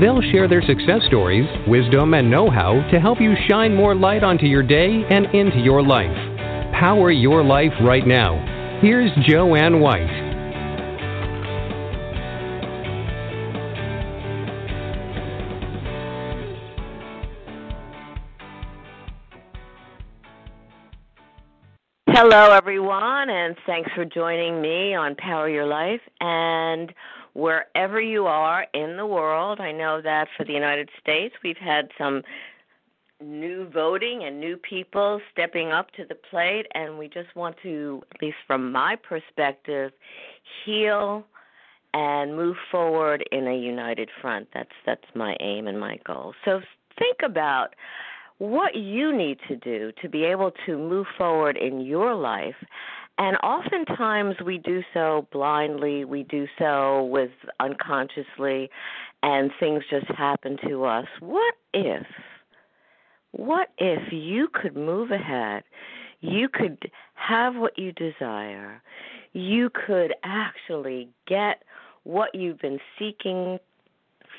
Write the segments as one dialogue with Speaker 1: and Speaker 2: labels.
Speaker 1: They'll share their success stories, wisdom, and know how to help you shine more light onto your day and into your life. Power your life right now. Here's Jo Anne White.
Speaker 2: Hello, everyone, and thanks for joining me on Power Your Life. And wherever you are in the world, I know that for the United States, we've had some new voting and new people stepping up to the plate, and we just want to, at least from my perspective, heal and move forward in a united front. That's that's my aim and my goal. So think about what you need to do to be able to move forward in your life. And oftentimes we do so blindly, we do so with unconsciously, and things just happen to us. What if, what if you could move ahead? You could have what you desire. You could actually get what you've been seeking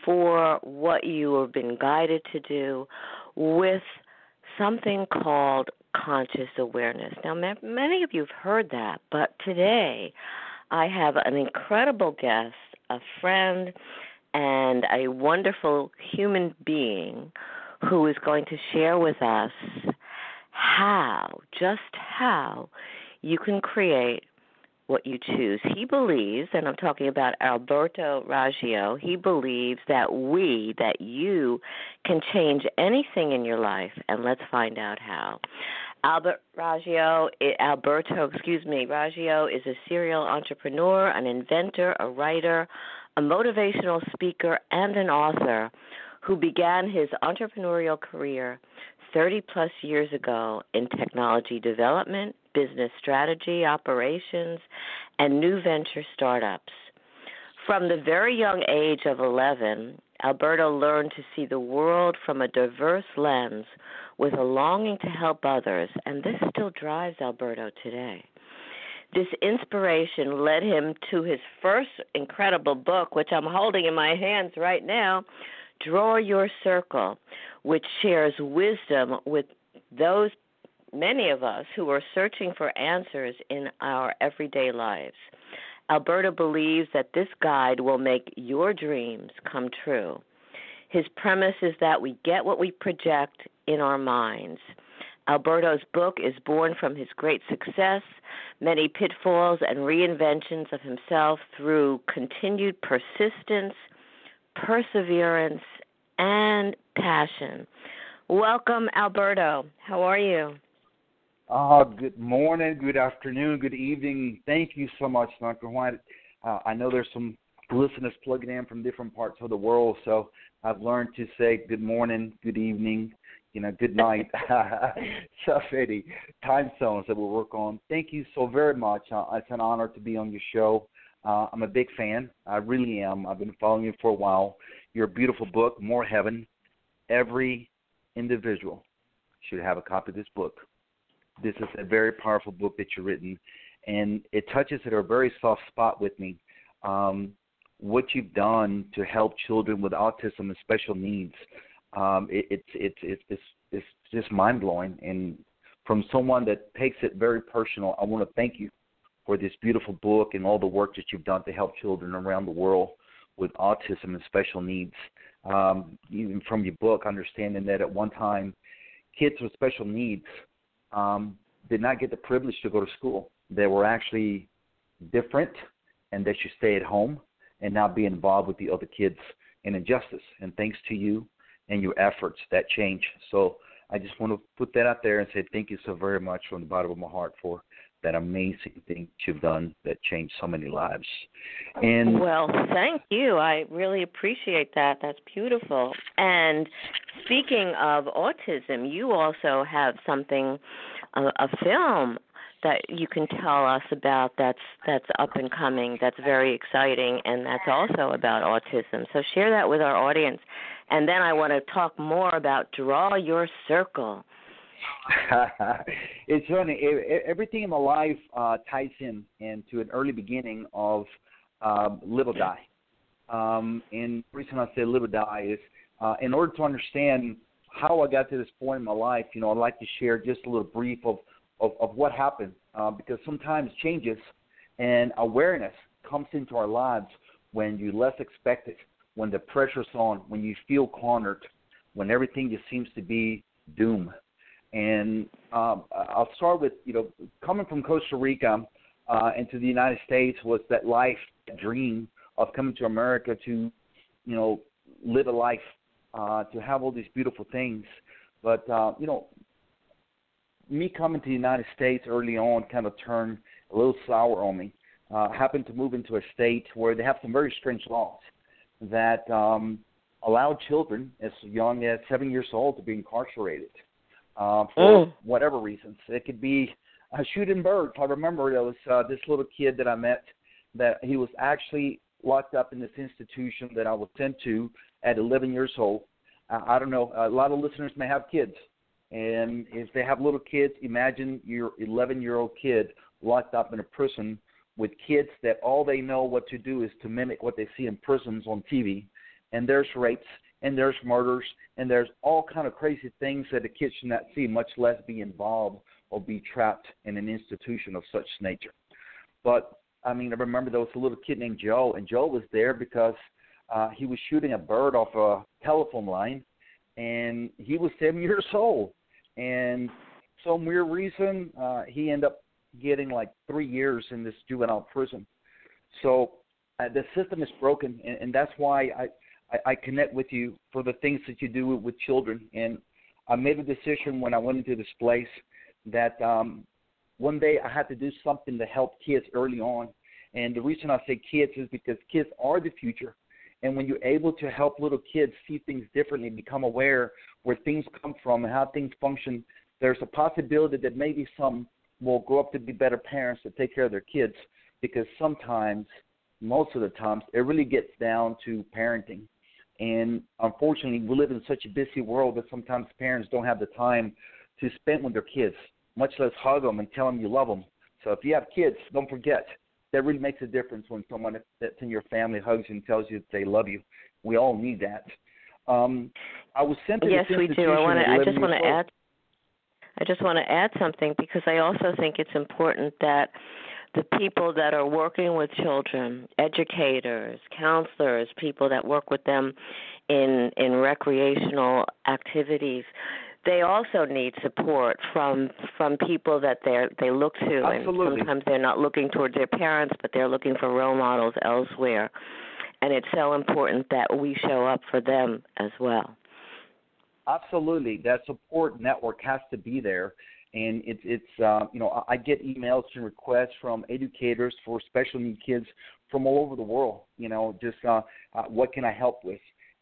Speaker 2: for, what you have been guided to do with something called conscious awareness. Now, many of you have heard that, but today I have an incredible guest, a friend, and a wonderful human being who is going to share with us how, just how, you can create what you choose. He believes, and I'm talking about Alberto Raggio, he believes that we, that you, can change anything in your life, and let's find out how. Albert Raggio, eh, Alberto, excuse me, Raggio is a serial entrepreneur, an inventor, a writer, a motivational speaker, and an author who began his entrepreneurial career 30 plus years ago in technology development, business strategy, operations, and new venture startups. From the very young age of 11, Alberto learned to see the world from a diverse lens with a longing to help others, and this still drives Alberto today. This inspiration led him to his first incredible book, which I'm holding in my hands right now Draw Your Circle, which shares wisdom with those many of us who are searching for answers in our everyday lives. Alberto believes that this guide will make your dreams come true. His premise is that we get what we project in our minds. Alberto's book is born from his great success, many pitfalls and reinventions of himself through continued persistence, perseverance, and passion. Welcome, Alberto. How are you?
Speaker 3: Uh, good morning, good afternoon, good evening. Thank you so much, Dr. White. Uh, I know there's some listeners plugging in from different parts of the world, so I've learned to say good morning, good evening, you know, good night. so many time zones that we'll work on. Thank you so very much. Uh, it's an honor to be on your show. Uh, I'm a big fan. I really am. I've been following you for a while. Your beautiful book, More Heaven. Every individual should have a copy of this book. This is a very powerful book that you've written, and it touches at a very soft spot with me. Um, what you've done to help children with autism and special needs, um, it, it's it's it's it's it's just mind blowing. And from someone that takes it very personal, I want to thank you for this beautiful book and all the work that you've done to help children around the world with autism and special needs. Um, even from your book, understanding that at one time, kids with special needs um, did not get the privilege to go to school. They were actually different, and they should stay at home and not be involved with the other kids in injustice. And thanks to you and your efforts, that changed. So I just want to put that out there and say thank you so very much from the bottom of my heart for that amazing thing you've done that changed so many lives. And
Speaker 2: well, thank you. I really appreciate that. That's beautiful. And speaking of autism, you also have something, a, a film that you can tell us about that's that's up and coming that's very exciting and that's also about autism so share that with our audience and then i want to talk more about draw your circle
Speaker 3: it's funny everything in my life uh ties in into an early beginning of um live or die um and the reason i say live or die is uh in order to understand how i got to this point in my life you know i'd like to share just a little brief of of, of what happened uh, because sometimes changes and awareness comes into our lives when you less expect it, when the pressure's on, when you feel cornered, when everything just seems to be doom. And um, I'll start with you know coming from Costa Rica uh, into the United States was that life dream of coming to America to you know live a life uh, to have all these beautiful things. But uh, you know me coming to the United States early on kind of turned a little sour on me. Uh, happened to move into a state where they have some very strange laws that um, allow children as young as seven years old to be incarcerated uh, for mm. whatever reasons. It could be a shooting birds. I remember there was uh, this little kid that I met that he was actually locked up in this institution that I was sent to at 11 years old. Uh, I don't know. A lot of listeners may have kids. And if they have little kids, imagine your 11 year old kid locked up in a prison with kids that all they know what to do is to mimic what they see in prisons on TV. And there's rapes and there's murders and there's all kind of crazy things that a kid should not see, much less be involved or be trapped in an institution of such nature. But I mean, I remember there was a little kid named Joe, and Joe was there because uh, he was shooting a bird off a telephone line, and he was seven years old and some weird reason uh, he ended up getting like three years in this juvenile prison. So uh, the system is broken, and, and that's why I, I I connect with you for the things that you do with, with children. And I made a decision when I went into this place that um, one day I had to do something to help kids early on. And the reason I say kids is because kids are the future. And when you're able to help little kids see things differently, become aware where things come from and how things function, there's a possibility that maybe some will grow up to be better parents to take care of their kids because sometimes, most of the times, it really gets down to parenting. And unfortunately, we live in such a busy world that sometimes parents don't have the time to spend with their kids, much less hug them and tell them you love them. So if you have kids, don't forget that really makes a difference when someone that's in your family hugs you and tells you that they love you. We all need that. Um, I was sent to
Speaker 2: yes,
Speaker 3: this
Speaker 2: we do. I want to. I just want to add. I just want to add something because I also think it's important that the people that are working with children, educators, counselors, people that work with them in in recreational activities, they also need support from from people that they they look to.
Speaker 3: Absolutely.
Speaker 2: and sometimes they're not looking towards their parents but they're looking for role models elsewhere. And it's so important that we show up for them as well.
Speaker 3: Absolutely, that support network has to be there, and it's it's uh, you know I get emails and requests from educators for special need kids from all over the world. You know, just uh, uh, what can I help with?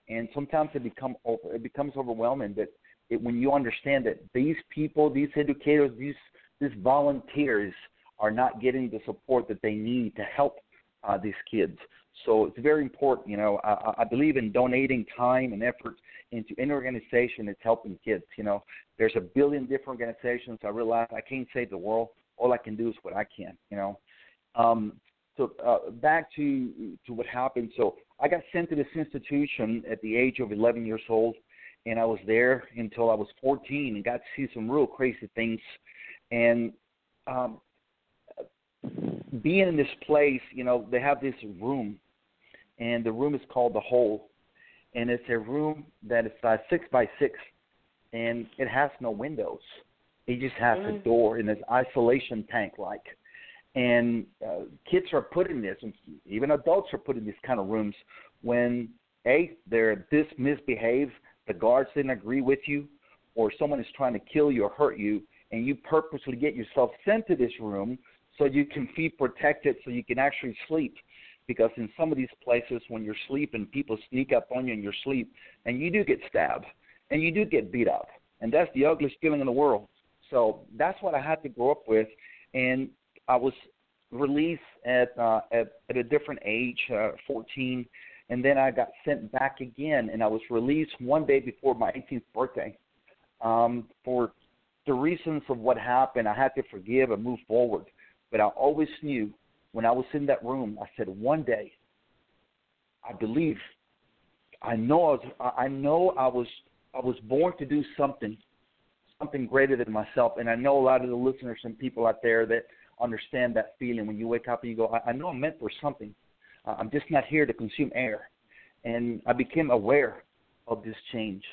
Speaker 3: And sometimes it become over, it becomes overwhelming. But it, when you understand that these people, these educators, these these volunteers are not getting the support that they need to help uh, these kids. So it's very important. You know, I, I believe in donating time and effort into any organization that's helping kids. You know, there's a billion different organizations. I realize I can't save the world. All I can do is what I can. You know. Um, so uh, back to to what happened. So I got sent to this institution at the age of 11 years old, and I was there until I was 14 and got to see some real crazy things. And um, being in this place, you know, they have this room, and the room is called the Hole, and it's a room that is uh, six by six, and it has no windows. It just has mm. a door and it's isolation tank like. And uh, kids are put in this, and even adults are put in these kind of rooms when a they're this misbehaved, the guards didn't agree with you, or someone is trying to kill you or hurt you, and you purposely get yourself sent to this room so you can be protected, so you can actually sleep. Because in some of these places, when you're sleeping, people sneak up on you in your sleep, and you do get stabbed, and you do get beat up, and that's the ugliest feeling in the world. So that's what I had to grow up with, and I was released at uh, at, at a different age, uh, 14, and then I got sent back again, and I was released one day before my 18th birthday. Um, for the reasons of what happened, I had to forgive and move forward. But I always knew when I was in that room, I said, one day, I believe, I know I was, I know I was, I was born to do something, something greater than myself. And I know a lot of the listeners and people out there that understand that feeling when you wake up and you go, I, I know I'm meant for something. I'm just not here to consume air. And I became aware of this change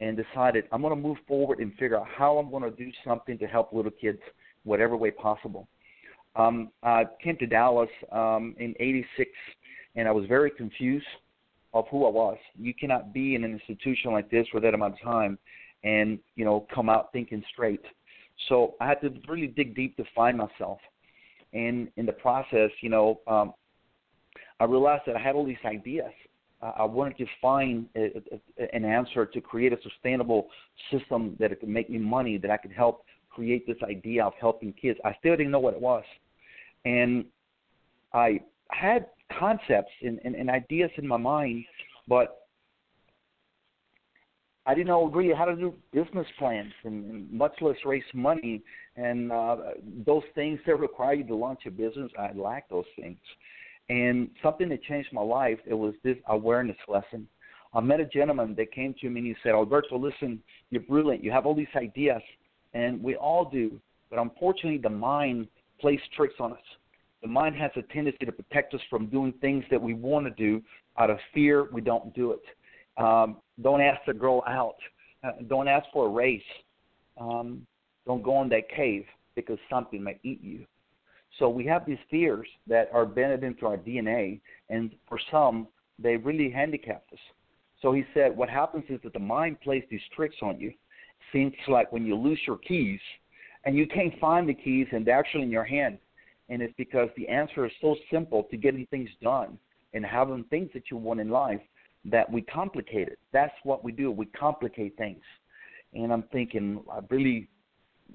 Speaker 3: and decided I'm going to move forward and figure out how I'm going to do something to help little kids, whatever way possible. Um, I came to Dallas um, in '86, and I was very confused of who I was. You cannot be in an institution like this for that amount of time and you know come out thinking straight. So I had to really dig deep to find myself. And in the process, you know, um, I realized that I had all these ideas. I wanted to find a, a, an answer to create a sustainable system that it could make me money, that I could help create this idea of helping kids. I still didn't know what it was. And I had concepts and, and, and ideas in my mind, but I didn't know really how to do business plans and, much less raise money and uh, those things that require you to launch a business. I lacked those things. And something that changed my life, it was this awareness lesson. I met a gentleman that came to me and he said, Alberto, listen, you're brilliant. You have all these ideas, and we all do. But unfortunately, the mind plays tricks on us. The mind has a tendency to protect us from doing things that we want to do. Out of fear, we don't do it. Um, don't ask to grow out. Uh, don't ask for a race. Um, don't go in that cave because something may eat you. So we have these fears that are embedded into our DNA, and for some, they really handicap us. So he said, what happens is that the mind plays these tricks on you. Seems like when you lose your keys, and you can't find the keys, and they're actually in your hand, and it's because the answer is so simple to getting things done and having things that you want in life that we complicate it. That's what we do. We complicate things. And I'm thinking, I really,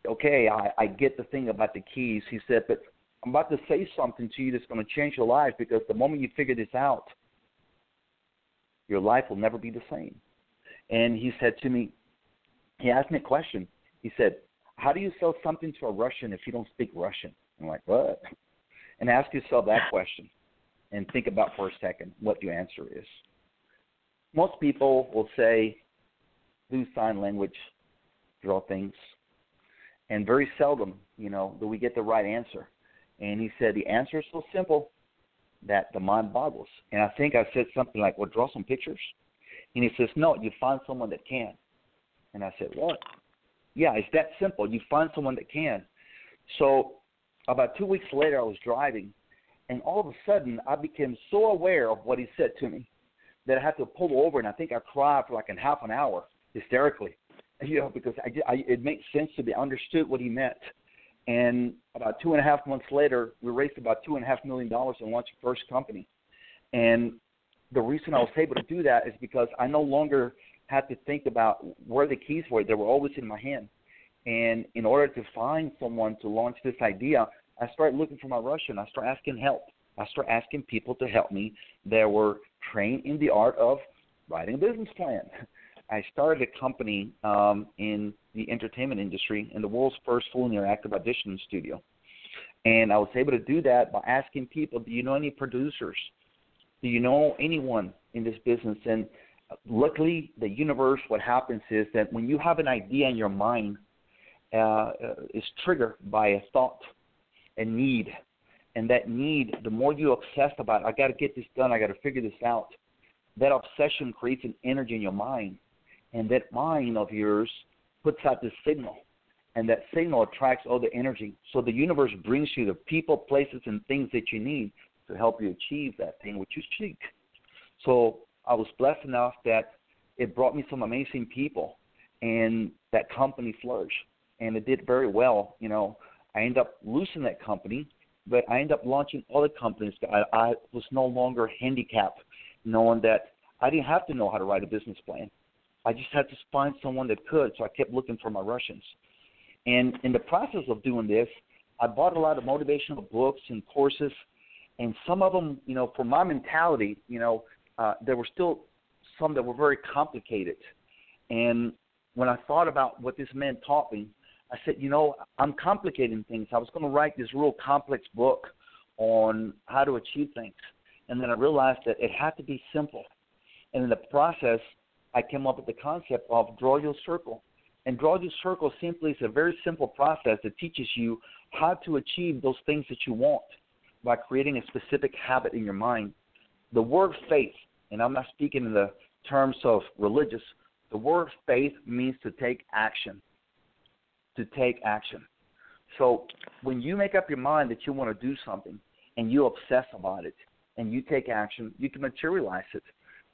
Speaker 3: okay, I, I get the thing about the keys. He said, but I'm about to say something to you that's going to change your life because the moment you figure this out, your life will never be the same. And he said to me, he asked me a question. He said, How do you sell something to a Russian if you don't speak Russian? I'm like, What? And ask yourself that question and think about for a second what your answer is. Most people will say, do sign language, draw things, and very seldom, you know, do we get the right answer. And he said the answer is so simple that the mind boggles. And I think I said something like, "Well, draw some pictures." And he says, "No, you find someone that can." And I said, "What?" Yeah, it's that simple. You find someone that can. So about two weeks later, I was driving, and all of a sudden, I became so aware of what he said to me that I had to pull over, and I think I cried for like a half an hour hysterically, you know, because I, I it makes sense to be understood what he meant. And about two and a half months later, we raised about two and a half million dollars and launched the first company. And the reason I was able to do that is because I no longer had to think about where the keys were; they were always in my hand. And in order to find someone to launch this idea, I started looking for my Russian. I started asking help. I started asking people to help me that were trained in the art of writing a business plan. I started a company um, in the entertainment industry in the world's first full interactive audition studio. And I was able to do that by asking people, do you know any producers? Do you know anyone in this business? And luckily, the universe, what happens is that when you have an idea in your mind, uh, uh is triggered by a thought, a need, and that need, the more you obsess about, I got to get this done, I got to figure this out. That obsession creates an energy in your mind, and that mind of yours puts out this signal, and that signal attracts all the energy. So the universe brings you the people, places, and things that you need to help you achieve that thing which you seek. So I was blessed enough that it brought me some amazing people, and that company flourished. and it did very well. You know, I ended up losing that company, but I ended up launching other companies. I, I was no longer handicapped, knowing that I didn't have to know how to write a business plan. I just had to find someone that could. So I kept looking for my Russians. And in the process of doing this, I bought a lot of motivational books and courses, and some of them, you know, for my mentality, you know, uh, there were still some that were very complicated. And when I thought about what this man taught me, I said, you know, I'm complicating things. I was going to write this real complex book on how to achieve things. And then I realized that it had to be simple. And in the process, I came up with the concept of draw your circle. And draw your circle simply is a very simple process that teaches you how to achieve those things that you want by creating a specific habit in your mind. The word faith, and I'm not speaking in the terms of religious, the word faith means to take action. To take action. So when you make up your mind that you want to do something and you obsess about it and you take action, you can materialize it.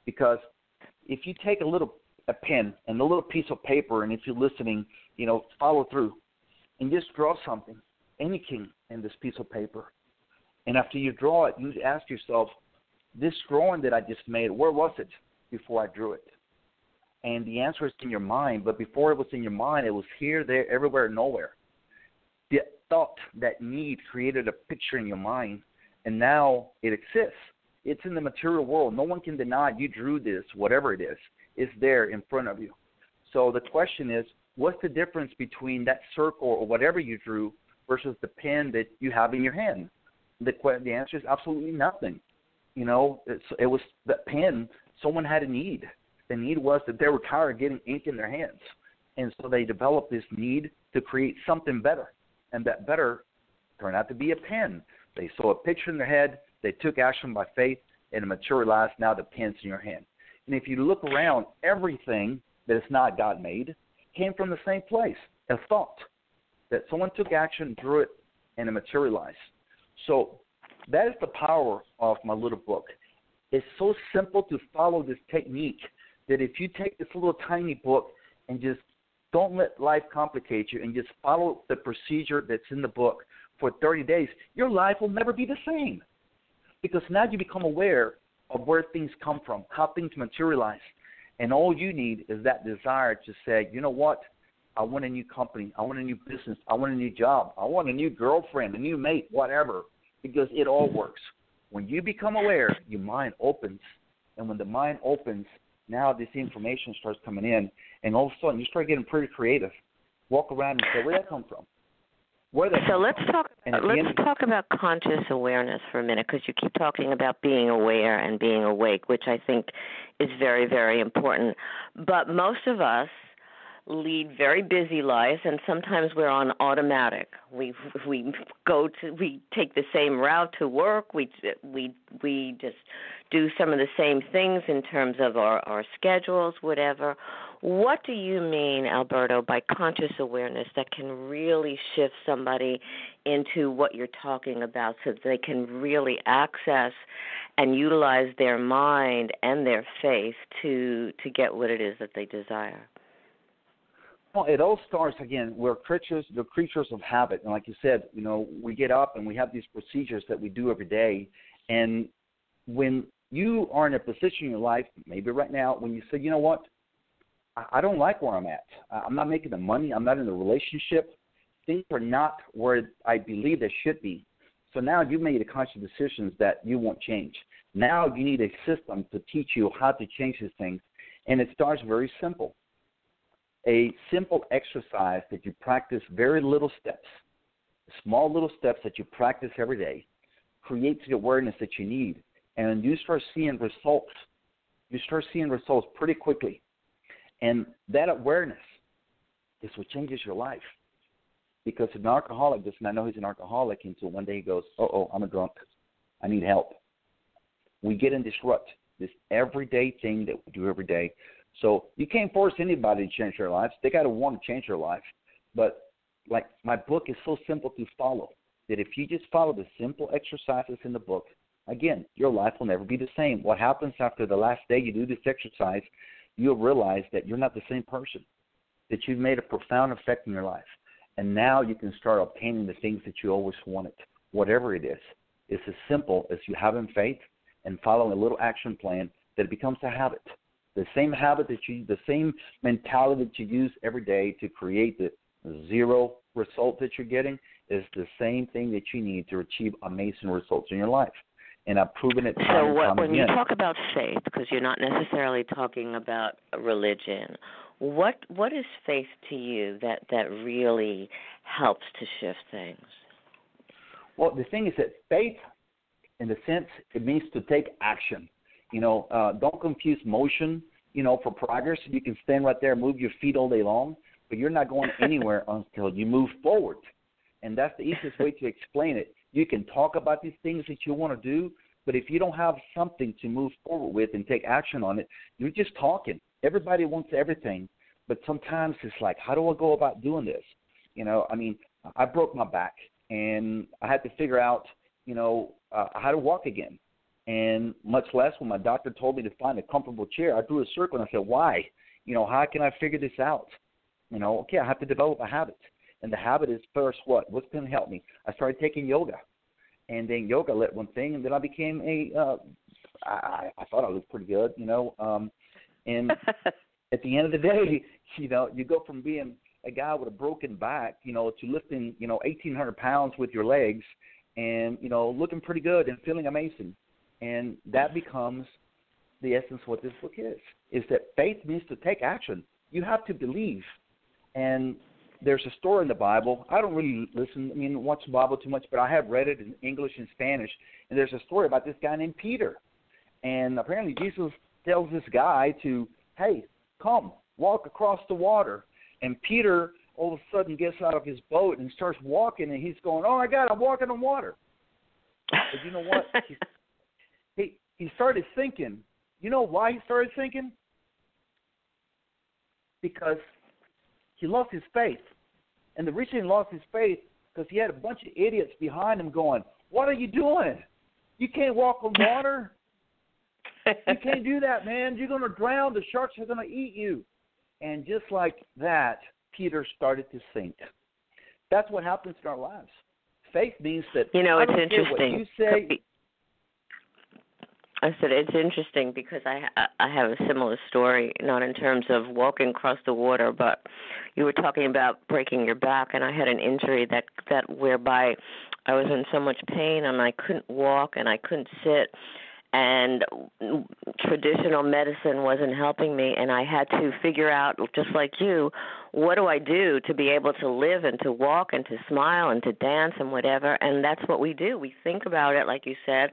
Speaker 3: Because if you take a little a pen and a little piece of paper, and if you're listening, you know, follow through and just draw something, anything in this piece of paper. And after you draw it, you ask yourself, this drawing that I just made, where was it before I drew it? And the answer is in your mind, but before it was in your mind, it was here, there, everywhere, nowhere. The thought, that need created a picture in your mind, and now it exists. It's in the material world. No one can deny you drew this, whatever it is. It's there in front of you. So the question is, what's the difference between that circle or whatever you drew versus the pen that you have in your hand? The the answer is absolutely nothing. You know, it's, it was the pen. Someone had a need. The need was that they were tired of getting ink in their hands, and so they developed this need to create something better, and that better turned out to be a pen. They saw a picture in their head. They took action by faith, and it materialized. Now the pen's in your hand. And if you look around, everything that is not God made came from the same place a thought that someone took action, drew it, and it materialized. So that is the power of my little book. It's so simple to follow this technique that if you take this little tiny book and just don't let life complicate you and just follow the procedure that's in the book for 30 days, your life will never be the same. Because now you become aware of where things come from, how things materialize. And all you need is that desire to say, you know what? I want a new company. I want a new business. I want a new job. I want a new girlfriend, a new mate, whatever, because it all works. When you become aware, your mind opens. And when the mind opens, now this information starts coming in. And all of a sudden, you start getting pretty creative. Walk around and say, where'd that come from?
Speaker 2: Where that so let's talk. Let's talk about conscious awareness for a minute, because you keep talking about being aware and being awake, which I think is very, very important. But most of us lead very busy lives and sometimes we're on automatic. We we go to we take the same route to work. We we we just do some of the same things in terms of our our schedules whatever. What do you mean alberto by conscious awareness that can really shift somebody into what you're talking about so they can really access and utilize their mind and their faith to to get what it is that they desire
Speaker 3: well, it all starts again. We're creatures, the creatures of habit, and like you said, you know, we get up and we have these procedures that we do every day. And when you are in a position in your life, maybe right now, when you say, you know what, I don't like where I'm at. I'm not making the money. I'm not in the relationship. Things are not where I believe they should be. So now you've made a conscious decisions that you won't change. Now you need a system to teach you how to change these things, and it starts very simple a simple exercise that you practice very little steps, small little steps that you practice every day, creates the awareness that you need. And you start seeing results. You start seeing results pretty quickly. And that awareness is what changes your life. Because an alcoholic does not know he's an alcoholic until one day he goes, Oh, oh, I'm a drunk. I need help. We get in this rut, this everyday thing that we do every day so you can't force anybody to change their lives. They got to want to change their life. But like my book is so simple to follow that if you just follow the simple exercises in the book, again, your life will never be the same. What happens after the last day you do this exercise, you'll realize that you're not the same person, that you've made a profound effect in your life. And now you can start obtaining the things that you always wanted, whatever it is. It's as simple as you having faith and following a little action plan that becomes a habit. The same habit that you, the same mentality that you use every day to create the zero result that you're getting is the same thing that you need to achieve amazing results in your life. And I've proven it
Speaker 2: so what, when
Speaker 3: again.
Speaker 2: you talk about faith, because you're not necessarily talking about religion, what what is faith to you that that really helps to shift things?
Speaker 3: Well, the thing is that faith, in the sense, it means to take action. You know, uh, don't confuse motion, you know, for progress. You can stand right there, move your feet all day long, but you're not going anywhere until you move forward. And that's the easiest way to explain it. You can talk about these things that you want to do, but if you don't have something to move forward with and take action on it, you're just talking. Everybody wants everything, but sometimes it's like, how do I go about doing this? You know, I mean, I broke my back and I had to figure out, you know, uh, how to walk again. And much less when my doctor told me to find a comfortable chair, I drew a circle and I said, why? You know, how can I figure this out? You know, okay, I have to develop a habit. And the habit is first what? What's going to help me? I started taking yoga. And then yoga lit one thing, and then I became a. Uh, I, I thought I looked pretty good, you know. Um, and at the end of the day, you know, you go from being a guy with a broken back, you know, to lifting, you know, 1,800 pounds with your legs, and you know, looking pretty good and feeling amazing, and that becomes the essence of what this book is. Is that faith means to take action. You have to believe, and there's a story in the Bible. I don't really listen, I mean, watch the Bible too much, but I have read it in English and Spanish. And there's a story about this guy named Peter. And apparently Jesus tells this guy to, hey, come, walk across the water. And Peter all of a sudden gets out of his boat and starts walking, and he's going, oh my God, I'm walking on water. But you know what? he, he started thinking. You know why he started thinking? Because he lost his faith. And the reason he lost his faith because he had a bunch of idiots behind him going, "What are you doing? You can't walk on water. you can't do that, man. You're going to drown. The sharks are going to eat you." And just like that, Peter started to sink. That's what happens in our lives. Faith means that
Speaker 2: you know it's interesting.
Speaker 3: What you say.
Speaker 2: I said it's interesting because I I have a similar story, not in terms of walking across the water, but you were talking about breaking your back, and I had an injury that that whereby I was in so much pain and I couldn't walk and I couldn't sit, and traditional medicine wasn't helping me, and I had to figure out, just like you, what do I do to be able to live and to walk and to smile and to dance and whatever, and that's what we do. We think about it, like you said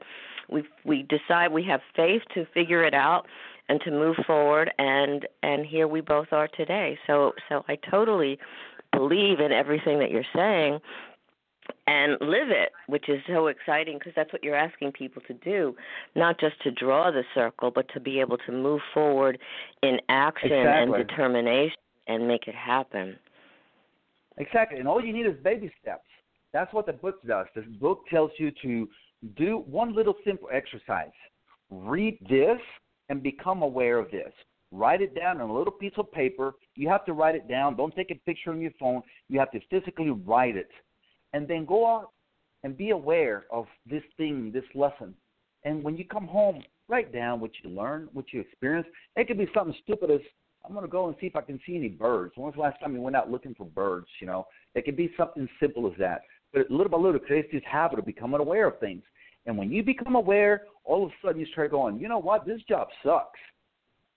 Speaker 2: we we decide we have faith to figure it out and to move forward and and here we both are today so so i totally believe in everything that you're saying and live it which is so exciting because that's what you're asking people to do not just to draw the circle but to be able to move forward in action
Speaker 3: Exactly.
Speaker 2: and determination and make it happen
Speaker 3: Exactly. And all you need is baby steps. That's what the book does. This book tells you to do one little simple exercise. Read this and become aware of this. Write it down on a little piece of paper. You have to write it down. Don't take a picture on your phone. You have to physically write it. And then go out and be aware of this thing, this lesson. And when you come home, write down what you learn, what you experience. It could be something stupid as I'm going to go and see if I can see any birds. When was the last time you went out looking for birds? You know, it could be something simple as that. But little by little, it creates this habit of becoming aware of things. And when you become aware, all of a sudden you start going, you know what? This job sucks.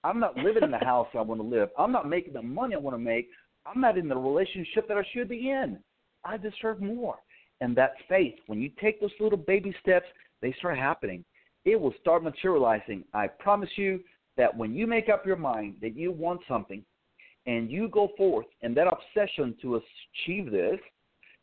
Speaker 3: I'm not living in the house I want to live. I'm not making the money I want to make. I'm not in the relationship that I should be in. I deserve more. And that's faith. When you take those little baby steps, they start happening. It will start materializing. I promise you that when you make up your mind that you want something and you go forth and that obsession to achieve this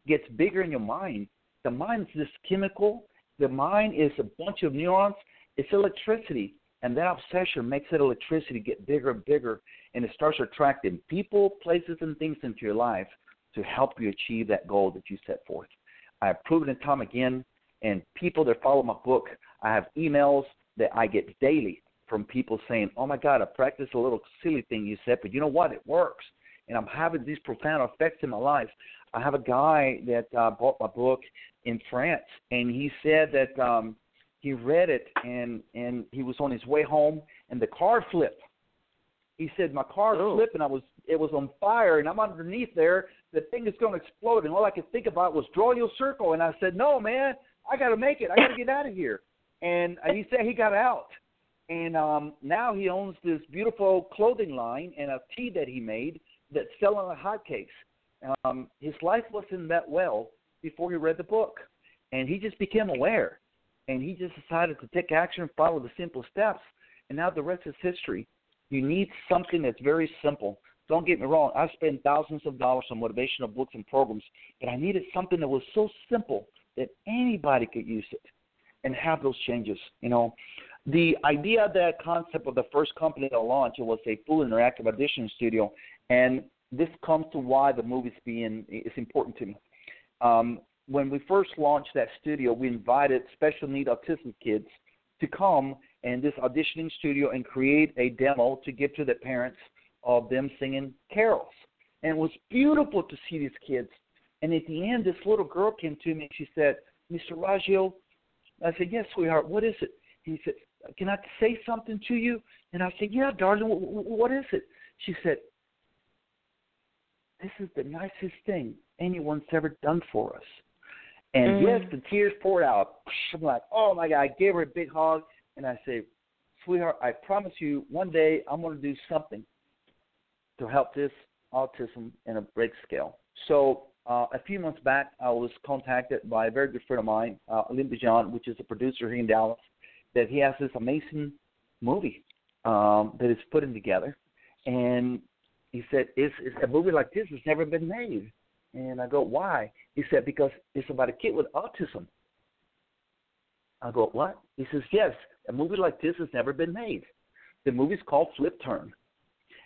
Speaker 3: gets bigger in your mind, the mind is this chemical. The mind is a bunch of neurons. It's electricity. And that obsession makes that electricity get bigger and bigger, and it starts attracting people, places, and things into your life to help you achieve that goal that you set forth. I have proven it time again, and people that follow my book, I have emails that I get daily from people saying, "Oh my God, I practiced a little silly thing you said, but you know what? It works, and I'm having these profound effects in my life." I have a guy that uh, bought my book in France, and he said that um, he read it and and he was on his way home, and the car flipped. He said my car
Speaker 2: Ooh.
Speaker 3: flipped and I was it was on fire, and I'm underneath there. The thing is going to explode, and all I could think about was draw your circle. And I said, no, man, I got to make it. I got to get out of here. And he said he got out, and um, now he owns this beautiful clothing line and a tea that he made that's selling like hotcakes. Um, his life wasn't that well before he read the book, and he just became aware, and he just decided to take action follow the simple steps, and now the rest is history. You need something that's very simple. Don't get me wrong, I spent thousands of dollars on motivational books and programs, but I needed something that was so simple that anybody could use it and have those changes. You know, the idea, that concept of the first company to launch, it was a full interactive audition studio, and this comes to why the movie's being is important to me. Um, when we first launched that studio, we invited special need autistic kids to come in this auditioning studio and create a demo to give to the parents of them singing carols. And it was beautiful to see these kids. And at the end, this little girl came to me and she said, Mr. Raggio, I said, Yes, sweetheart, what is it? He said, Can I say something to you? And I said, Yeah, darling, what is it? She said, This is the nicest thing anyone's ever done for us. And mm. yes, the tears poured out. I'm like, Oh my God, I gave her a big hug. And I said, Sweetheart, I promise you one day I'm going to do something to help this autism in a break scale. So uh, a few months back, I was contacted by a very good friend of mine, uh, Olympia John, which is a producer here in Dallas, that he has this amazing movie um, that is putting together. And he said, it's, it's a movie like this has never been made. And I go, why? He said, because it's about a kid with autism. I go, what? He says, yes, a movie like this has never been made. The movie's called Flip Turn.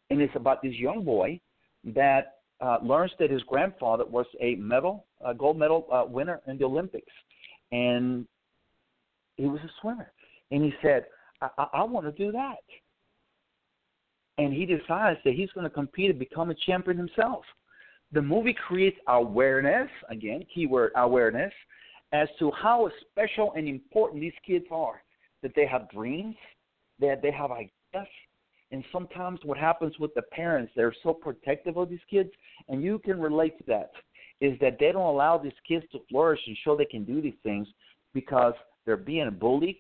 Speaker 3: And it's about this young boy that uh, learns that his grandfather was a medal, a gold medal uh, winner in the Olympics, and he was a swimmer. And he said, "I, I, I want to do that." And he decides that he's going to compete and become a champion himself. The movie creates awareness, again, keyword awareness, as to how special and important these kids are. That they have dreams, that they have ideas, and sometimes what happens with the parents, they're so protective of these kids, and you can relate to that, is that they don't allow these kids to flourish and show they can do these things because they're being bullied,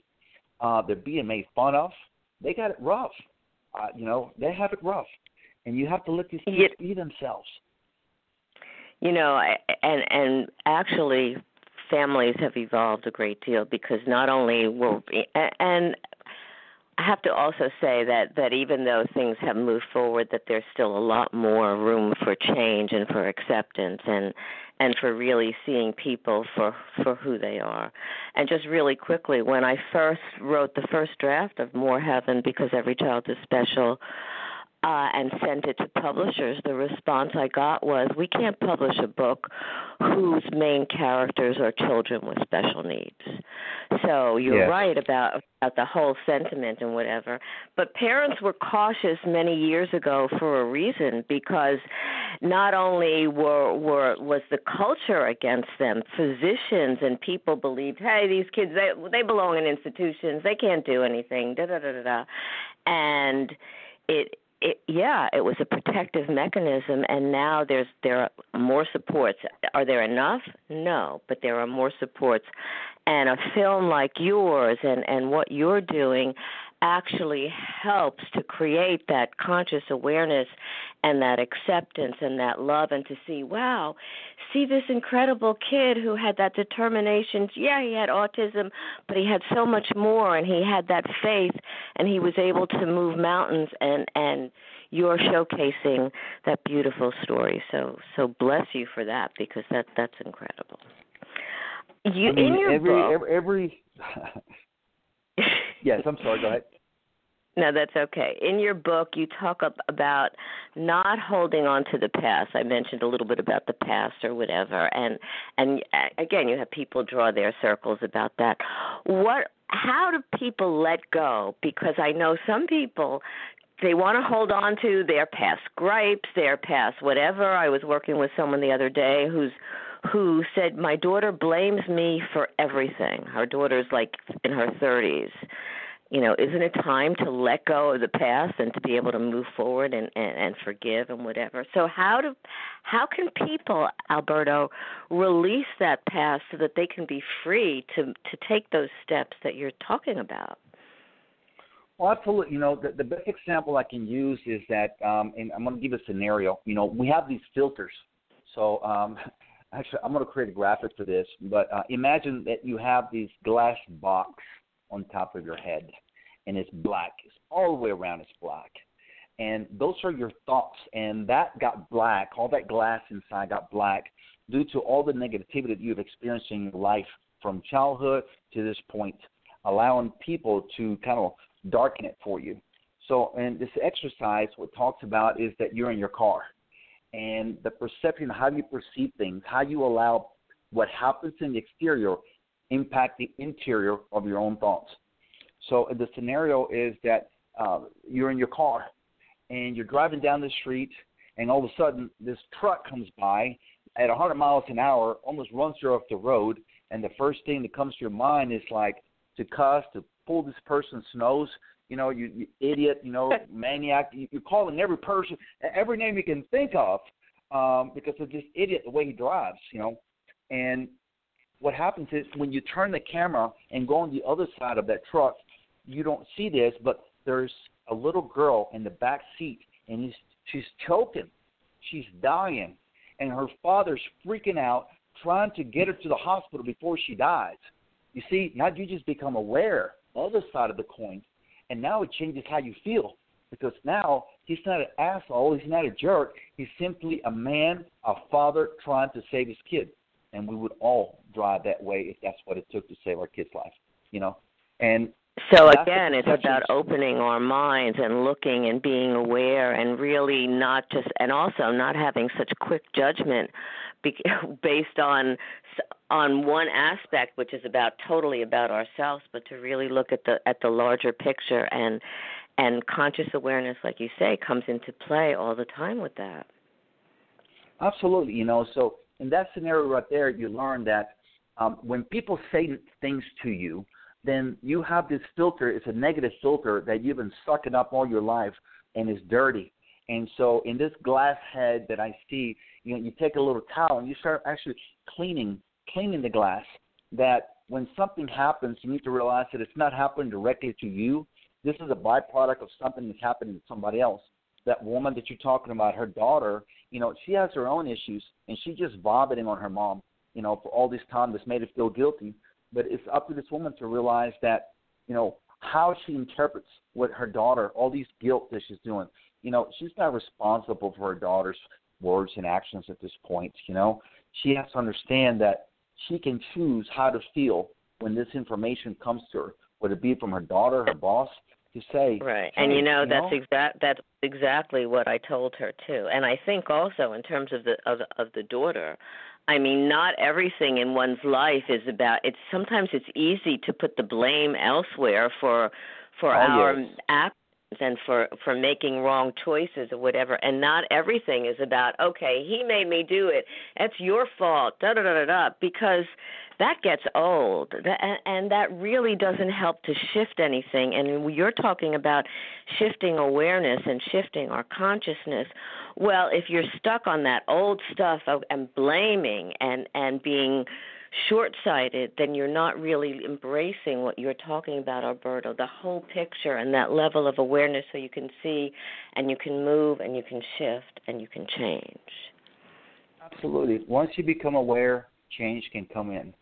Speaker 3: uh, they're being made fun of. They got it rough. Uh, you know, they have it rough. And you have to let these kids yeah. be themselves.
Speaker 2: You know, and and actually families have evolved a great deal because not only were and I have to also say that that even though things have moved forward, that there's still a lot more room for change and for acceptance and and for really seeing people for for who they are. And just really quickly, when I first wrote the first draft of More Heaven, because every child is special, uh, and sent it to publishers, the response I got was, "We can't publish a book whose main characters are children with special needs." So you're
Speaker 3: yes.
Speaker 2: right about about the whole sentiment and whatever. But parents were cautious many years ago for a reason because not only were were was the culture against them, physicians and people believed, "Hey, these kids they they belong in institutions. They can't do anything." Da da da da da. And it it, yeah, it was a protective mechanism, and now there's there are more supports. Are there enough? No, but there are more supports, and a film like yours and and what you're doing actually helps to create that conscious awareness and that acceptance and that love and to see wow see this incredible kid who had that determination. Yeah he had autism but he had so much more and he had that faith and he was able to move mountains and and you're showcasing that beautiful story. So so bless you for that because that that's incredible. You
Speaker 3: I mean,
Speaker 2: in your
Speaker 3: every,
Speaker 2: book
Speaker 3: every, every yes, I'm sorry. Go ahead.
Speaker 2: No, that's okay. In your book, you talk about not holding on to the past. I mentioned a little bit about the past or whatever, and and uh, again, you have people draw their circles about that. What? How do people let go? Because I know some people they want to hold on to their past gripes, their past whatever. I was working with someone the other day who's who said my daughter blames me for everything. Her daughter's like in her 30s. You know, isn't it time to let go of the past and to be able to move forward and and, and forgive and whatever? So how do how can people, Alberto, release that past so that they can be free to to take those steps that you're talking about?
Speaker 3: Well, absolutely. You know, the, the best example I can use is that, um, and I'm going to give a scenario. You know, we have these filters. So, um, actually, I'm going to create a graphic for this. But uh, imagine that you have these glass box on top of your head, and it's black. It's all the way around. It's black, and those are your thoughts. And that got black. All that glass inside got black due to all the negativity that you've experienced in your life from childhood to this point, allowing people to kind of darken it for you. So, in this exercise, what talks about is that you're in your car, and the perception, how you perceive things, how you allow what happens in the exterior impact the interior of your own thoughts. So, the scenario is that uh, you're in your car, and you're driving down the street, and all of a sudden this truck comes by at 100 miles an hour, almost runs you off the road, and the first thing that comes to your mind is like to cuss, to pull this person's nose. You know, you, you idiot, you know, maniac. You, you're calling every person, every name you can think of, um, because of this idiot the way he drives. You know, and what happens is when you turn the camera and go on the other side of that truck, you don't see this, but there's a little girl in the back seat, and he's, she's choking, she's dying, and her father's freaking out, trying to get her to the hospital before she dies. You see, now you just become aware the other side of the coin, and now it changes how you feel because now he's not an asshole, he's not a jerk, he's simply a man, a father trying to save his kid, and we would all drive that way if that's what it took to save our kid's life, you know, and.
Speaker 2: So again, it's about opening our minds and looking and being aware and really not just and also not having such quick judgment based on on one aspect which is about totally about ourselves but to really look at the at the larger picture and and conscious awareness like you say comes into play all the time with that
Speaker 3: absolutely you know so in that scenario right there you learn that um, when people say things to you then you have this filter it's a negative filter that you've been sucking up all your life and it's dirty and so in this glass head that i see you know you take a little towel and you start actually cleaning cleaning the glass that when something happens, you need to realize that it's not happening directly to you. This is a byproduct of something that's happening to somebody else. That woman that you're talking about, her daughter, you know, she has her own issues, and she's just vomiting on her mom, you know, for all this time that's made her feel guilty. But it's up to this woman to realize that, you know, how she interprets what her daughter, all these guilt that she's doing. You know, she's not responsible for her daughter's words and actions at this point. You know, she has to understand that she can choose how to feel when this information comes to her, whether it be from her daughter, her boss, to say
Speaker 2: right. And you know that's exact that's exactly what i told her too. And i think also in terms of the of, of the daughter i mean not everything in one's life is about it's sometimes it's easy to put the blame elsewhere for for
Speaker 3: oh,
Speaker 2: our
Speaker 3: yes.
Speaker 2: actions and for for making wrong choices or whatever. And not everything is about okay he made me do it. It's your fault. Da da da da da. Because that gets old. And that really doesn't help to shift anything. And you're talking about shifting awareness and shifting our consciousness well if you're stuck on that old stuff and blaming and and being short sighted, then you're not really embracing what you're talking about, Alberto, the whole picture and that level of awareness so you can see and you can move and you can shift and you can change.
Speaker 3: Absolutely. Once you become aware, change can come in.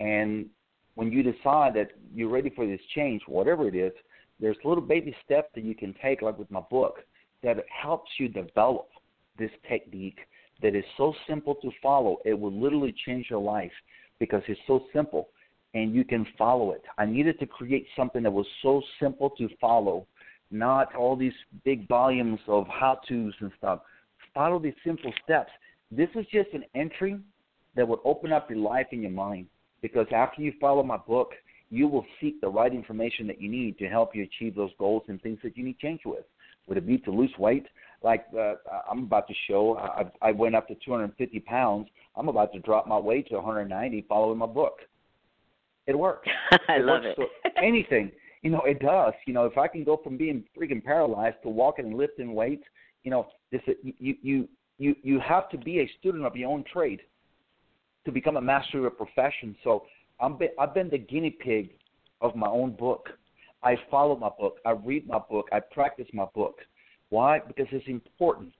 Speaker 3: And when you decide that you're ready for this change, whatever it is, there's little baby steps that you can take, like with my book, that helps you develop this technique that is so simple to follow. It will literally change your life because it's so simple and you can follow it. I needed to create something that was so simple to follow, not all these big volumes of how to's and stuff. Follow these simple steps. This is just an entry that would open up your life and your mind because after you follow my book, you will seek the right information that you need to help you achieve those goals and things that you need change with. Would it be to lose weight? Like uh, I'm about to show, I, I went up to 250 pounds. I'm about to drop my weight to 190 following my book. It works.
Speaker 2: I
Speaker 3: it
Speaker 2: love
Speaker 3: works
Speaker 2: it.
Speaker 3: for anything. You know, it does. You know, if I can go from being freaking paralyzed to walking and lifting weights, you know, this you you you you have to be a student of your own trade to become a master of a profession. So I'm be, I've been the guinea pig of my own book. I follow my book. I read my book. I practice my book. Why? Because it's important.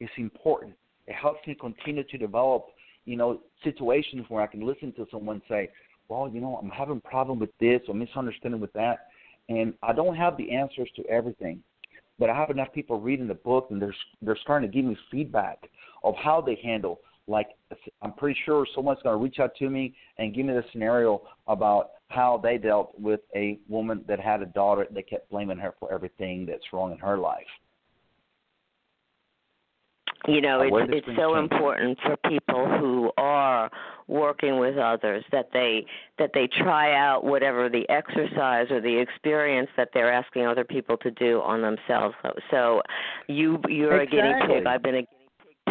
Speaker 3: It's important. It helps me continue to develop, you know, situations where I can listen to someone say, "Well, you know, I'm having a problem with this or misunderstanding with that," and I don't have the answers to everything, but I have enough people reading the book and they're they're starting to give me feedback of how they handle. Like, I'm pretty sure someone's going to reach out to me and give me the scenario about how they dealt with a woman that had a daughter that kept blaming her for everything that's wrong in her life.
Speaker 2: You know, it's it's so
Speaker 3: change?
Speaker 2: important for people who are working with others that they that they try out whatever the exercise or the experience that they're asking other people to do on themselves. So, so you you're a guinea pig. I've been a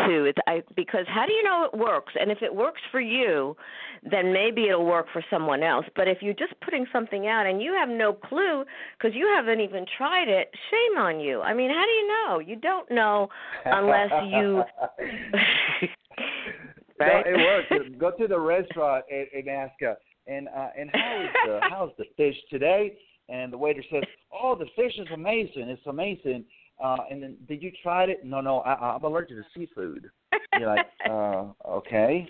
Speaker 2: too. It's I because how do you know it works? And if it works for you, then maybe it'll work for someone else. But if you're just putting something out and you have no clue because you haven't even tried it, shame on you. I mean, how do you know? You don't know unless you right?
Speaker 3: No, it works. Go to the restaurant and, and ask, uh, and uh, and how is the how's the fish today? And the waiter says, "Oh, the fish is amazing. It's amazing." Uh, and then, did you try it? No, no, I, I'm allergic to seafood. You're like, uh, okay,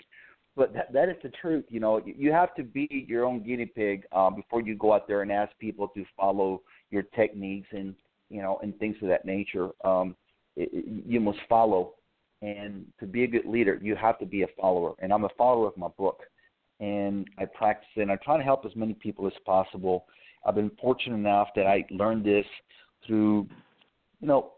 Speaker 3: but that that is the truth. You know, you, you have to be your own guinea pig uh, before you go out there and ask people to follow your techniques and you know and things of that nature. Um, it, it, you must follow and to be a good leader, you have to be a follower. And I'm a follower of my book, and I practice it. And I try to help as many people as possible. I've been fortunate enough that I learned this through, you know,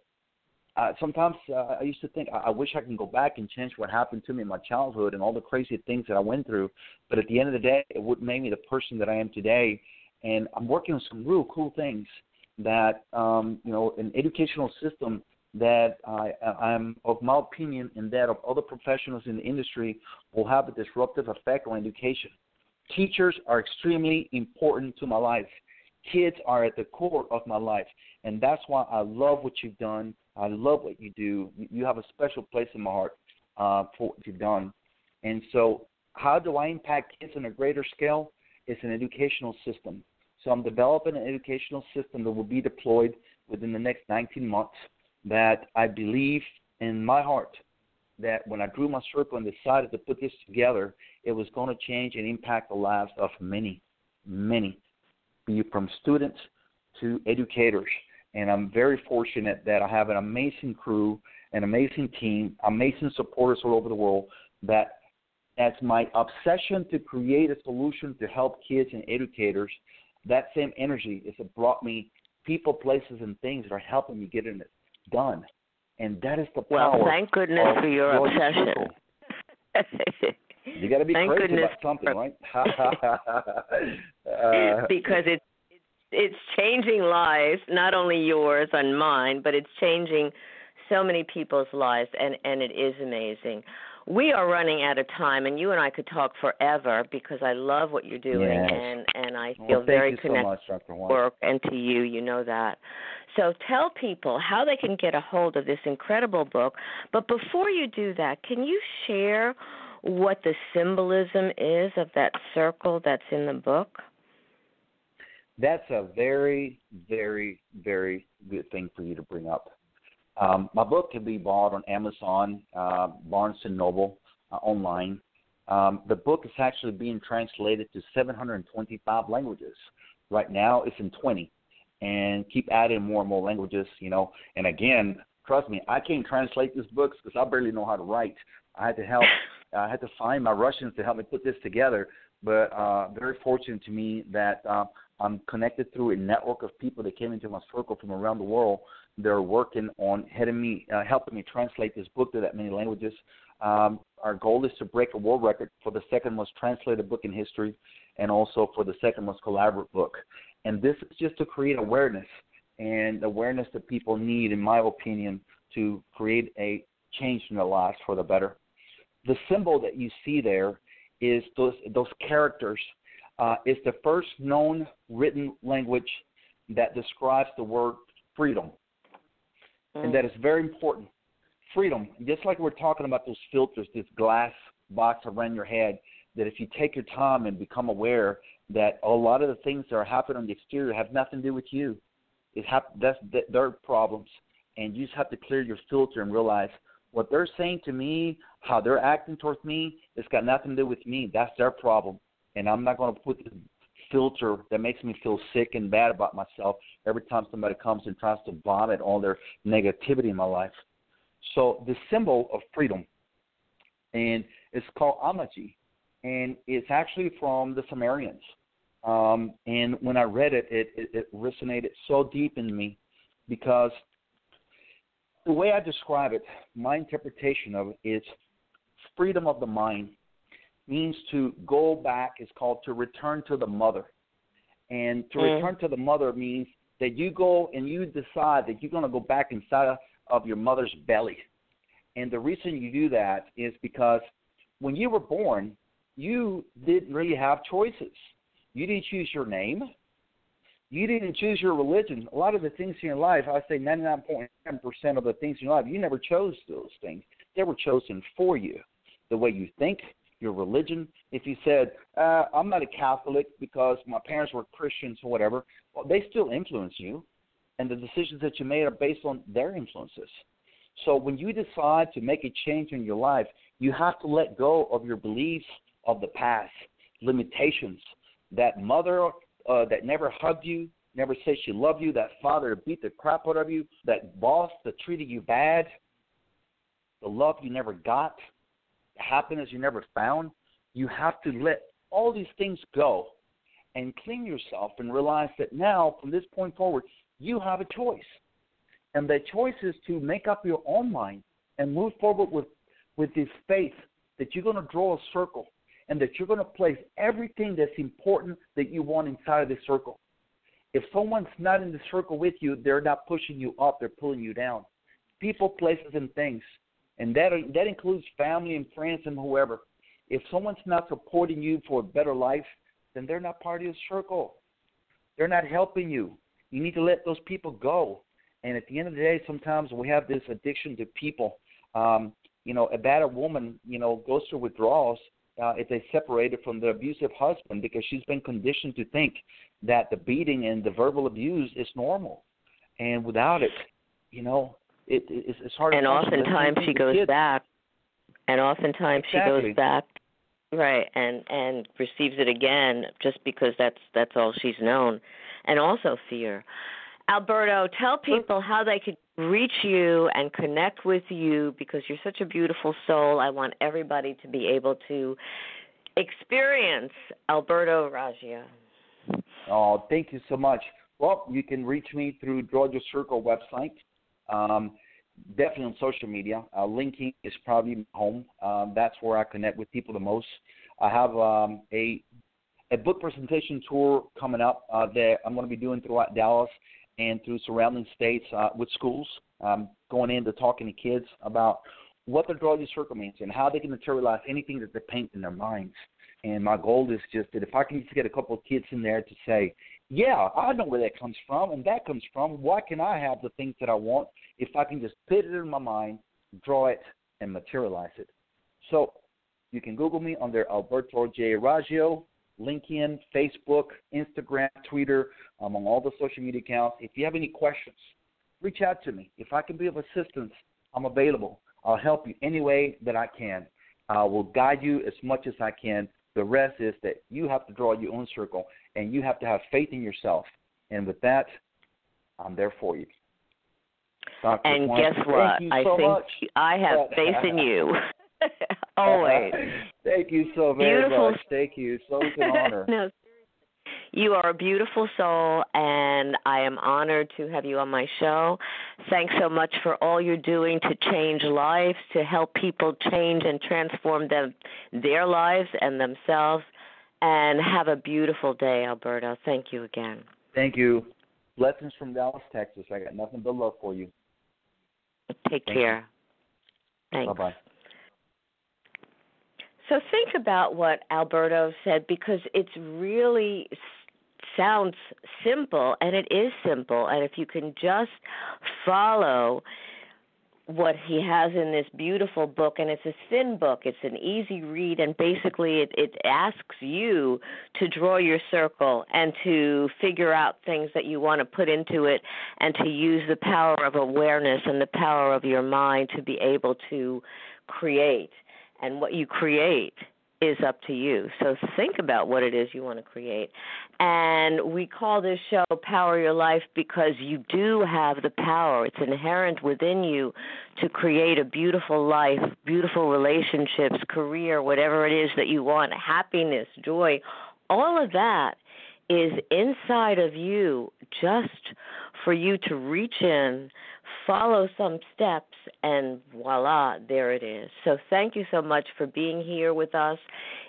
Speaker 3: uh, sometimes uh, I used to think I, I wish I can go back and change what happened to me in my childhood and all the crazy things that I went through. But at the end of the day, it would make me the person that I am today. And I'm working on some real cool things that, um, you know, an educational system that I, I'm of my opinion and that of other professionals in the industry will have a disruptive effect on education. Teachers are extremely important to my life. Kids are at the core of my life, and that's why I love what you've done. I love what you do. You have a special place in my heart uh, for what you've done. And so, how do I impact kids on a greater scale? It's an educational system. So I'm developing an educational system that will be deployed within the next 19 months that I believe in my heart that when I drew my circle and decided to put this together, it was going to change and impact the lives of many, many, be it from students to educators. And I'm very fortunate that I have an amazing crew, an amazing team, amazing supporters all over the world that as my obsession to create a solution to help kids and educators, that same energy is what brought me people, places, and things that are helping me get it done. And that is the
Speaker 2: well,
Speaker 3: power.
Speaker 2: thank goodness for your obsession.
Speaker 3: You got to be
Speaker 2: Thank
Speaker 3: crazy
Speaker 2: goodness
Speaker 3: about something, right? uh,
Speaker 2: because it's it's changing lives, not only yours and mine, but it's changing so many people's lives, and and it is amazing. We are running out of time, and you and I could talk forever because I love what you're doing,
Speaker 3: Yes.
Speaker 2: and and I
Speaker 3: well,
Speaker 2: feel
Speaker 3: thank
Speaker 2: very
Speaker 3: you so
Speaker 2: connected
Speaker 3: much,
Speaker 2: to work and to you. You know that. So tell people how they can get a hold of this incredible book. But before you do that, can you share what the symbolism is of that circle that's in the book?
Speaker 3: That's a very, very, very good thing for you to bring up. Um, my book can be bought on Amazon, uh, Barnes and Noble, uh, online. Um, the book is actually being translated to 725 languages. Right now, it's in 20, and keep adding more and more languages. You know, and again, trust me, I can't translate these books because I barely know how to write. I had to help. I had to find my Russians to help me put this together. But uh, very fortunate to me that uh, I'm connected through a network of people that came into my circle from around the world. They're working on helping me, uh, helping me translate this book to that many languages. Um, our goal is to break a world record for the second most translated book in history, and also for the second most collaborative book. And this is just to create awareness and awareness that people need, in my opinion, to create a change in their lives for the better. The symbol that you see there is those those characters. Uh, is the first known written language that describes the word freedom, mm. and that is very important. Freedom, just like we're talking about those filters, this glass box around your head. That if you take your time and become aware that a lot of the things that are happening on the exterior have nothing to do with you. It hap- that's their problems, and you just have to clear your filter and realize what they're saying to me, how they're acting towards me, it's got nothing to do with me. That's their problem, and I'm not going to put the filter that makes me feel sick and bad about myself every time somebody comes and tries to vomit all their negativity in my life. So the symbol of freedom, and it's called Amaji, and it's actually from the Sumerians. Um, and when I read it, it, it, it resonated so deep in me because the way I describe it, my interpretation of it is freedom of the mind means to go back is called to return to the mother. And to mm. return to the mother means that you go and you decide that you're going to go back inside of your mother's belly. And the reason you do that is because when you were born, you didn't really have choices. You didn't choose your name. You didn't choose your religion. A lot of the things in your life, I say 99.7% of the things in your life, you never chose those things. They were chosen for you. The way you think, your religion. If you said, uh, I'm not a Catholic because my parents were Christians or whatever, well, they still influence you. And the decisions that you made are based on their influences. So when you decide to make a change in your life, you have to let go of your beliefs of the past, limitations, that mother uh, that never hugged you, never said she loved you, that father that beat the crap out of you, that boss that treated you bad, the love you never got, happiness you never found, you have to let all these things go and clean yourself and realize that now, from this point forward, you have a choice. And the choice is to make up your own mind and move forward with, with this faith that you're going to draw a circle and that you're going to place everything that's important that you want inside of the circle. If someone's not in the circle with you, they're not pushing you up, they're pulling you down. People, places, and things. And that, that includes family and friends and whoever. If someone's not supporting you for a better life, then they're not part of your circle. They're not helping you. You need to let those people go. And at the end of the day, sometimes we have this addiction to people. Um, you know, a battered woman, you know, goes through withdrawals uh, if they separated from the abusive husband because she's been conditioned to think that the beating and the verbal abuse is normal, and without it, you know, it, it's, it's hard.
Speaker 2: And oftentimes she goes kids. back, and oftentimes exactly. she goes back, right, and and receives it again just because that's that's all she's known, and also fear. Alberto, tell people how they could reach you and connect with you because you're such a beautiful soul. I want everybody to be able to experience Alberto Raggio.
Speaker 3: Oh, thank you so much. Well, you can reach me through Draw Your Circle website. Um, definitely on social media. Uh, LinkedIn is probably home. Um, that's where I connect with people the most. I have um, a a book presentation tour coming up uh, that I'm going to be doing throughout Dallas and through surrounding states uh, with schools, um, going into talking to kids about what the draw circle means and how they can materialize anything that they paint in their minds. And my goal is just that if I can just get a couple of kids in there to say, yeah, I know where that comes from and that comes from. Why can I have the things that I want if I can just put it in my mind, draw it, and materialize it? So you can Google me under Alberto J. Raggio, LinkedIn, Facebook, Instagram, Twitter, among all the social media accounts. If you have any questions, reach out to me. If I can be of assistance, I'm available. I'll help you any way that I can. I will guide you as much as I can. The rest is that you have to draw your own circle and you have to have faith in yourself. And with that, I'm there for you.
Speaker 2: Dr. And guess what?
Speaker 3: I so
Speaker 2: think
Speaker 3: much.
Speaker 2: I have faith in you. Always.
Speaker 3: Thank you so very
Speaker 2: Beautiful.
Speaker 3: much. Thank you. So it's an honor.
Speaker 2: no, you are a beautiful soul, and I am honored to have you on my show. Thanks so much for all you're doing to change lives, to help people change and transform them, their lives and themselves. And have a beautiful day, Alberto. Thank you again.
Speaker 3: Thank you. Blessings from Dallas, Texas. I got nothing but love for you.
Speaker 2: Take
Speaker 3: Thank
Speaker 2: care. Thanks.
Speaker 3: Bye bye.
Speaker 2: So think about what Alberto said because it's really sounds simple and it is simple and if you can just follow what he has in this beautiful book and it's a thin book it's an easy read and basically it it asks you to draw your circle and to figure out things that you want to put into it and to use the power of awareness and the power of your mind to be able to create. And what you create is up to you. So think about what it is you want to create. And we call this show Power Your Life because you do have the power. It's inherent within you to create a beautiful life, beautiful relationships, career, whatever it is that you want, happiness, joy. All of that is inside of you just for you to reach in, follow some steps, and voila, there it is. So thank you so much for being here with us.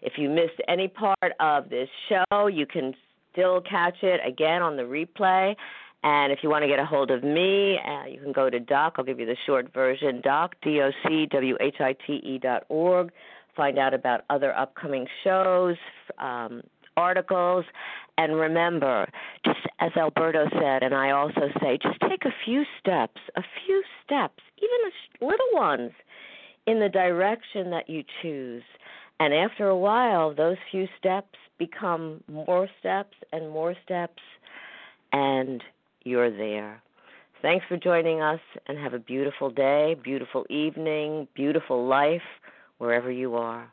Speaker 2: If you missed any part of this show, you can still catch it again on the replay. And if you want to get a hold of me, uh, you can go to Doc. I'll give you the short version, Doc, D O C W H I T E dot org. Find out about other upcoming shows, um, articles, and remember, just as Alberto said, and I also say, just take a few steps, a few steps, even little ones, in the direction that you choose. And after a while, those few steps become more steps and more steps, and you're there. Thanks for joining us, and have a beautiful day, beautiful evening, beautiful life, wherever you are.